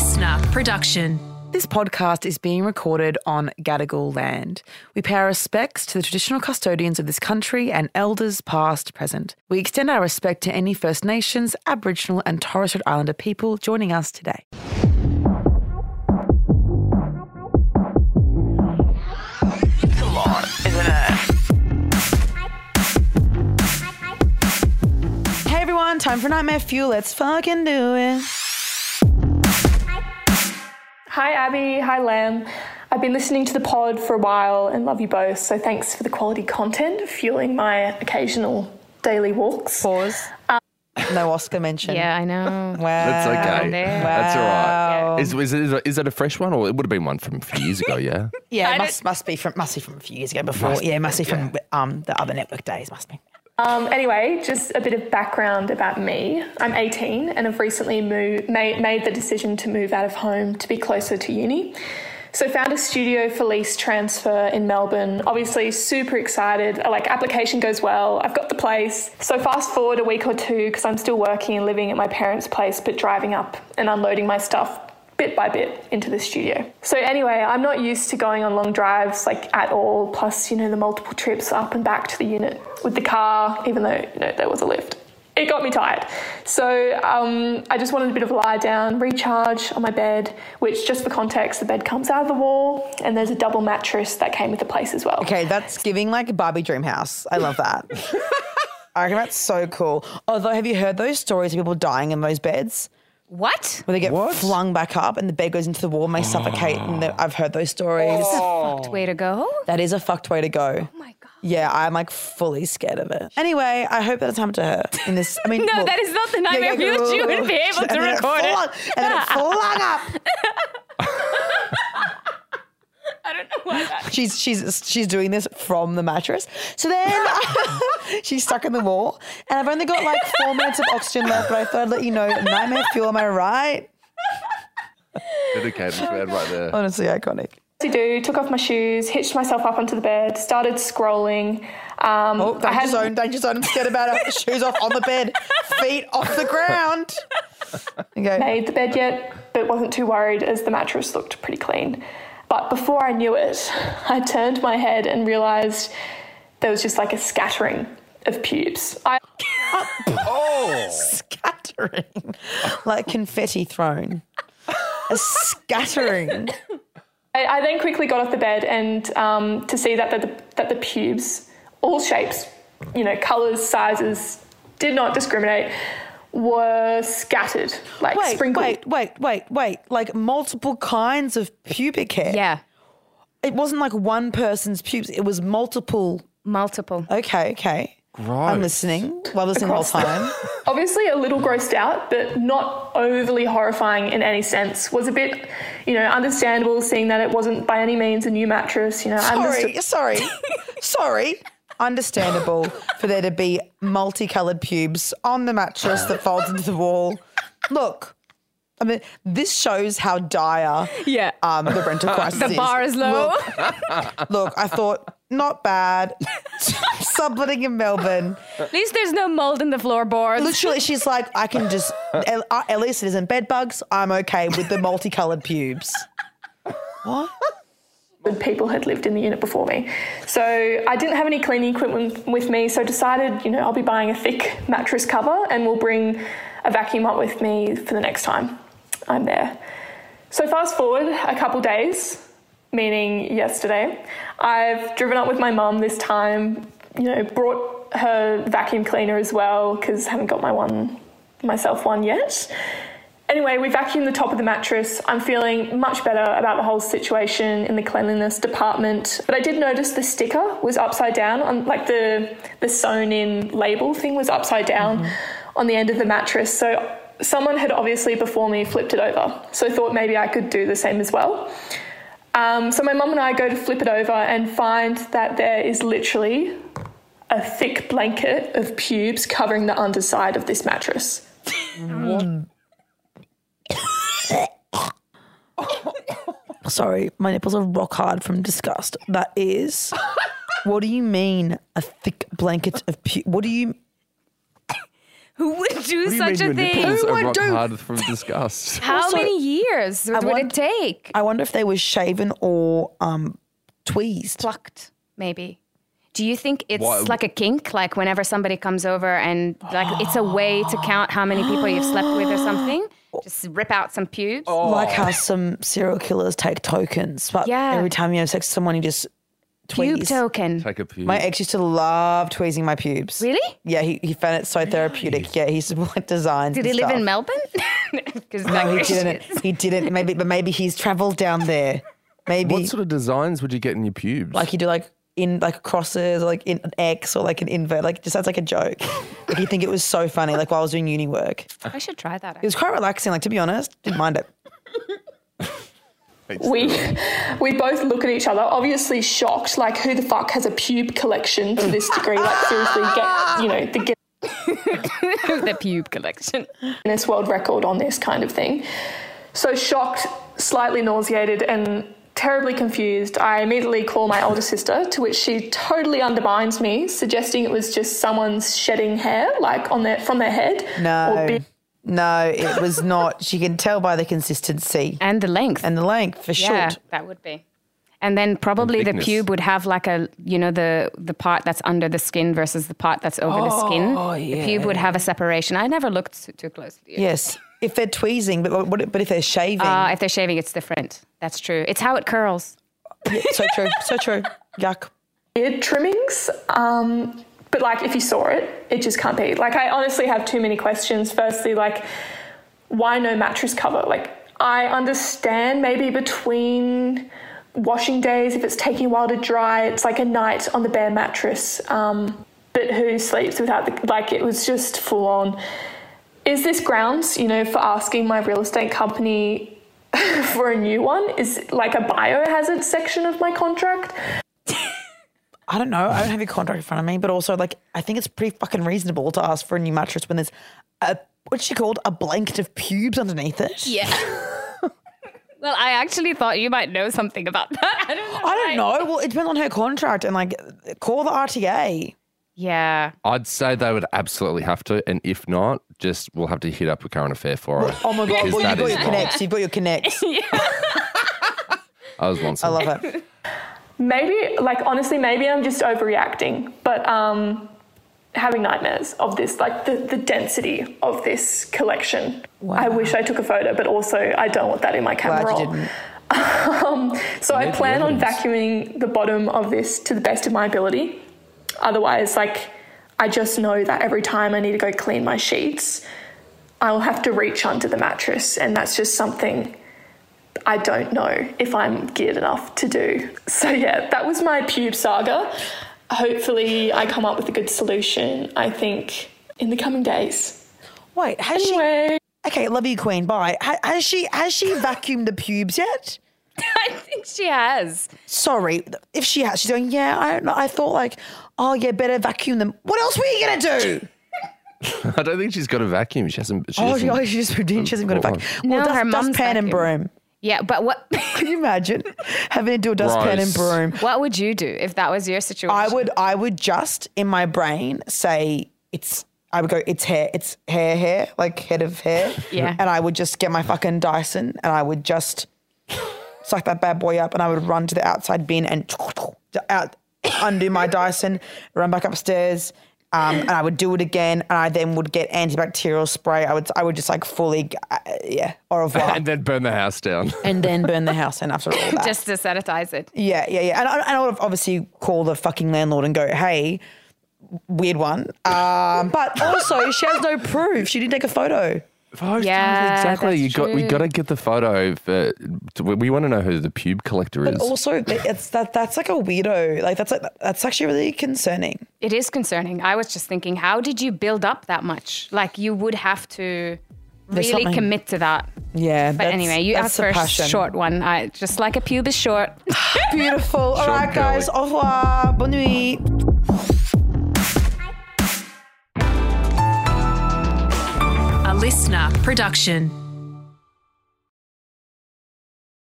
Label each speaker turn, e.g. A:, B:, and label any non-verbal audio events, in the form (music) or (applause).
A: LiSTNR production.
B: This podcast is being recorded on Gadigal land. We pay our respects to the traditional custodians of this country and elders past, present. We extend our respect to any First Nations, Aboriginal and Torres Strait Islander people joining us today. Come on, isn't it? Hey everyone, time for Nightmare Fuel. Let's fucking do it.
C: Hi, Abbie. Hi, Lem. I've been listening to the pod for a while and love you both, so thanks for the quality content fueling my occasional daily walks.
B: Pause. no Oscar mention.
D: Yeah, I know.
B: Wow.
E: That's okay.
D: there.
E: That's all right.
B: Wow.
E: right. Is, is, it- is, it- is that a fresh one, or it would have been one from a few years ago? Yeah. (laughs)
B: Yeah, it must must be from must be from a few years ago before. yeah, must be from um the other network days. Must be.
C: Um, anyway, just a bit of background about me. I'm 18 and have recently moved, made, made the decision to move out of home to be closer to uni. So found a studio for lease transfer in Melbourne. Obviously super excited. Like application goes well. I've got the place. So fast forward a week or two because I'm still working and living at my parents' place but driving up and unloading my stuff bit by bit into the studio. So anyway, I'm not used to going on long drives like at all. Plus, you know, the multiple trips up and back to the unit with the car, even though you know there was a lift. It got me tired. So um, I just wanted a bit of a lie down, recharge on my bed, which just for context, the bed comes out of the wall and there's a double mattress that came with the place as well.
B: Okay, that's giving like a Barbie dream house. I love that. (laughs) I reckon that's so cool. Although, have you heard those stories of people dying in those beds
D: What?
B: where they get
E: What?
B: flung back up and the bed goes into the wall and they suffocate? And they- I've heard those stories.
D: Fucked way to go.
B: That is a fucked way to go.
D: Oh my god.
B: Yeah, I'm like fully scared of it. Anyway, I hope that it's happened to her in this. I mean, (laughs)
D: No,
B: well-
D: that is not the nightmare fuel. She wouldn't be able to (laughs)
B: And then
D: record it.
B: flung- And then it flung up. (laughs)
D: I don't know why that. (laughs)
B: She's she's she's doing this from the mattress. So then (laughs) she's stuck in the wall, and I've only got like four minutes of oxygen left. But I thought I'd let you know, nightmare fuel. Am I right?
E: Dedicated man right there.
B: Honestly, iconic.
C: to do, took off my shoes, hitched myself up onto the bed, started scrolling. Um,
B: Oh,
C: I
B: danger
C: had
B: zone, danger zone. I'm scared about it. Shoes off on the bed, feet off the ground. Okay.
C: made the bed yet, but wasn't too worried as the mattress looked pretty clean. But before I knew it, I turned my head and realised there was just like a scattering of pubes. I (laughs)
B: Scattering, like confetti thrown. A scattering.
C: I, I then quickly got off the bed and um, to see that the, that the pubes, all shapes, you know, colours, sizes, did not discriminate, were scattered, like
B: Wait,
C: sprinkled.
B: wait, wait, wait, wait. Like multiple kinds of pubic hair.
D: Yeah,
B: It wasn't like one person's pubes. It was multiple.
D: multiple.
B: Okay, okay. I'm
E: Gross.
B: listening. Well, listening the whole
C: Across the-
B: time. (laughs)
C: Obviously, a little grossed out, but not overly horrifying in any sense. Was a bit, you know, understandable seeing that it wasn't by any means a new mattress. You know, I
B: Sorry,
C: understood-
B: sorry, (laughs) sorry. Understandable for there to be multicolored pubes on the mattress that folds into the wall. Look, I mean, this shows how dire
D: Yeah.
B: um, the rental (laughs) crisis
D: the
B: is.
D: The bar is low.
B: Look, look, I thought not bad. (laughs) Subletting in Melbourne.
D: At least there's no mold in the floorboards.
B: Literally, she's like, I can just, at, least it isn't bed bugs. I'm okay with the multicolored pubes. What?
C: People had lived in the unit before me. So I didn't have any cleaning equipment with me, so decided, you know, I'll be buying a thick mattress cover and we'll bring a vacuum up with me for the next time I'm there. So fast forward a couple days, meaning yesterday, I've driven up with my mum this time, you know, brought her vacuum cleaner as well because haven't got my one myself one yet. Anyway, we vacuumed the top of the mattress. I'm feeling much better about the whole situation in the cleanliness department. But I did notice the sticker was upside down on like the the sewn in label thing was upside down on the end of the mattress. So someone had obviously before me flipped it over. So I thought maybe I could do the same as well. Um, so my mum and I go to flip it over and find that there is literally a thick blanket of pubes covering the underside of this mattress.
B: Sorry, my nipples are rock hard from disgust. That is. (laughs) what do you mean, a thick blanket of pu- What do you. (coughs)
D: Who would do
E: What do you
D: such
E: mean
D: a thing?
E: nipples
B: Who
E: are
B: would
E: rock
B: do-
E: hard from disgust? (laughs)
D: How
B: Also,
D: many years would, would
B: want-
D: it take?
B: I wonder if they were shaven or um, tweezed.
D: Plucked, maybe. Do you think it's
E: Why-
D: like a kink? Like whenever somebody comes over and like it's a way to (gasps) count how many people you've slept with or something? (gasps) Just rip out some pubes? Oh.
B: Like how some serial killers take tokens, but
D: Yeah.
B: every time you have sex with someone, you just
D: Pube token.
E: Take a pube.
B: My ex used to love tweezing my pubes.
D: Really?
B: Yeah, he, he found it so therapeutic. Yeah, he used to (laughs) put designs.
D: Did
B: and
D: he live in. Melbourne? (laughs) Because
B: No, he didn't. He didn't. Maybe, but maybe he's travelled down there. Maybe
E: what sort of designs would you get in your pubes?
B: like you do like in like crosses or like in an X or like an invert. Like just sounds like a joke. like you think it was so funny. Like while I was doing uni work,
D: I should try that.
B: it was quite relaxing. Like to be honest, didn't mind it.
C: We we both look at each other, obviously shocked. Like, who the fuck has a pube collection to this degree? Like, seriously, get you know the
D: the pube collection.
C: Guinness World Record on this kind of thing. So shocked, slightly nauseated, and terribly confused, I immediately call my older sister, to which she totally undermines me, suggesting it was just someone's shedding hair, like on their from their head.
B: No,
C: Or be-
B: no, it was not. She can tell by the consistency
D: And the length.
B: and the length for sure.
D: yeah,
B: short.
D: that would be. And then probably the
E: thickness.
D: pube would have like a, you know, the the part that's under the skin versus the part that's over the skin.
B: Oh,
D: The pube would have a separation. I never looked too, too closely.
B: Yes, if they're tweezing, but what, but if they're shaving,
D: Uh, if they're shaving, it's different. That's true. It's how it curls.
B: yeah, so true, so true. Yuck.
C: ear trimmings. Um, but like, if you saw it, it just can't be. Like, I honestly have too many questions. Firstly, like, why no mattress cover? Like, I understand maybe between washing days, if it's taking a while to dry, it's like a night on the bare mattress. Um, but who sleeps without the, like, it was just full on. Is this grounds, you know, for asking my real estate company (laughs) for a new one? Is like a biohazard section of my contract?
B: I don't know. I don't have your contract in front of me, but also like I think it's pretty fucking reasonable to ask for a new mattress when there's a what's she called a blanket of pubes underneath it.
D: Yeah. (laughs) well, I actually thought you might know something about that. (laughs) I don't know.
B: I don't know. Well, it depends on her contract and like call the RTA.
D: Yeah.
E: I'd say they would absolutely have to, and if not, just we'll have to hit up a current affair for it.
B: Oh my god! Well, you've got your connects. You've got your connects. (laughs)
E: I was once.
B: I love it.
C: Maybe, like, honestly, maybe I'm just overreacting, but um, having nightmares of this, like, the, the density of this collection. I wish I took a photo, but also I don't want that in my camera
B: Glad you
C: roll.
B: didn't. (laughs)
C: Um, so I plan on vacuuming the bottom of this to the best of my ability. Otherwise, like, I just know that every time I need to go clean my sheets, I'll have to reach under the mattress, and that's just something I don't know if I'm geared enough to do. (laughs) So, yeah, that was my pube saga. Hopefully, I come up with a good solution, I think, in the coming days.
B: Wait, has
C: Anyway,
B: she? Okay, love you, Queen. Bye. Has she? Has she vacuumed the pubes yet?
D: I think she has.
B: Sorry, if she has, she's going. Yeah, I don't know. I thought like, oh yeah, better vacuum them. What else were you gonna do? (laughs)
E: I don't think she's got a vacuum. She hasn't. She
B: Oh,
E: hasn't-
B: she, oh, she just moved in. She hasn't got a
E: Hold
B: vacuum.
D: No,
B: Well, dust,
D: her mum's
B: dustpan and broom.
D: Yeah, but what (laughs)
B: Can you imagine having to do a dustpan and broom?
D: what would you do if that was your situation?
B: I would I would just in my brain say it's I would go it's hair it's hair hair like head of hair
D: Yeah.
B: and I would just get my fucking Dyson and I would just suck that bad boy up and I would run to the outside bin and (tsk) out (coughs) undo my Dyson run back upstairs um, and I would do it again and I then would get antibacterial spray I would I would just like fully uh, yeah au (laughs) revoir
E: and then burn the house down.
B: and then burn the (laughs) house down after all that
D: just to sanitize it.
B: yeah, yeah, yeah. And I, and I would obviously call the fucking landlord and go, hey, weird one. Um, but also, she has no proof. She didn't take a photo.
E: Photos,
D: Yeah,
E: exactly.
D: that's
E: You got. We got to get the photo. For, we want to know who the pube collector is.
B: But also, it's that that's like a weirdo. Like that's like, that's actually really concerning.
D: It is concerning. I was just thinking, how did you build up that much? Like you would have to
B: There's
D: really
B: something-
D: commit to that.
B: Yeah,
D: But anyway, you asked for a short one. I just like a pube is short. (laughs)
B: Beautiful. All
E: Short
B: right,
E: and
B: guys. Au revoir. Bonne nuit.
A: Listener production.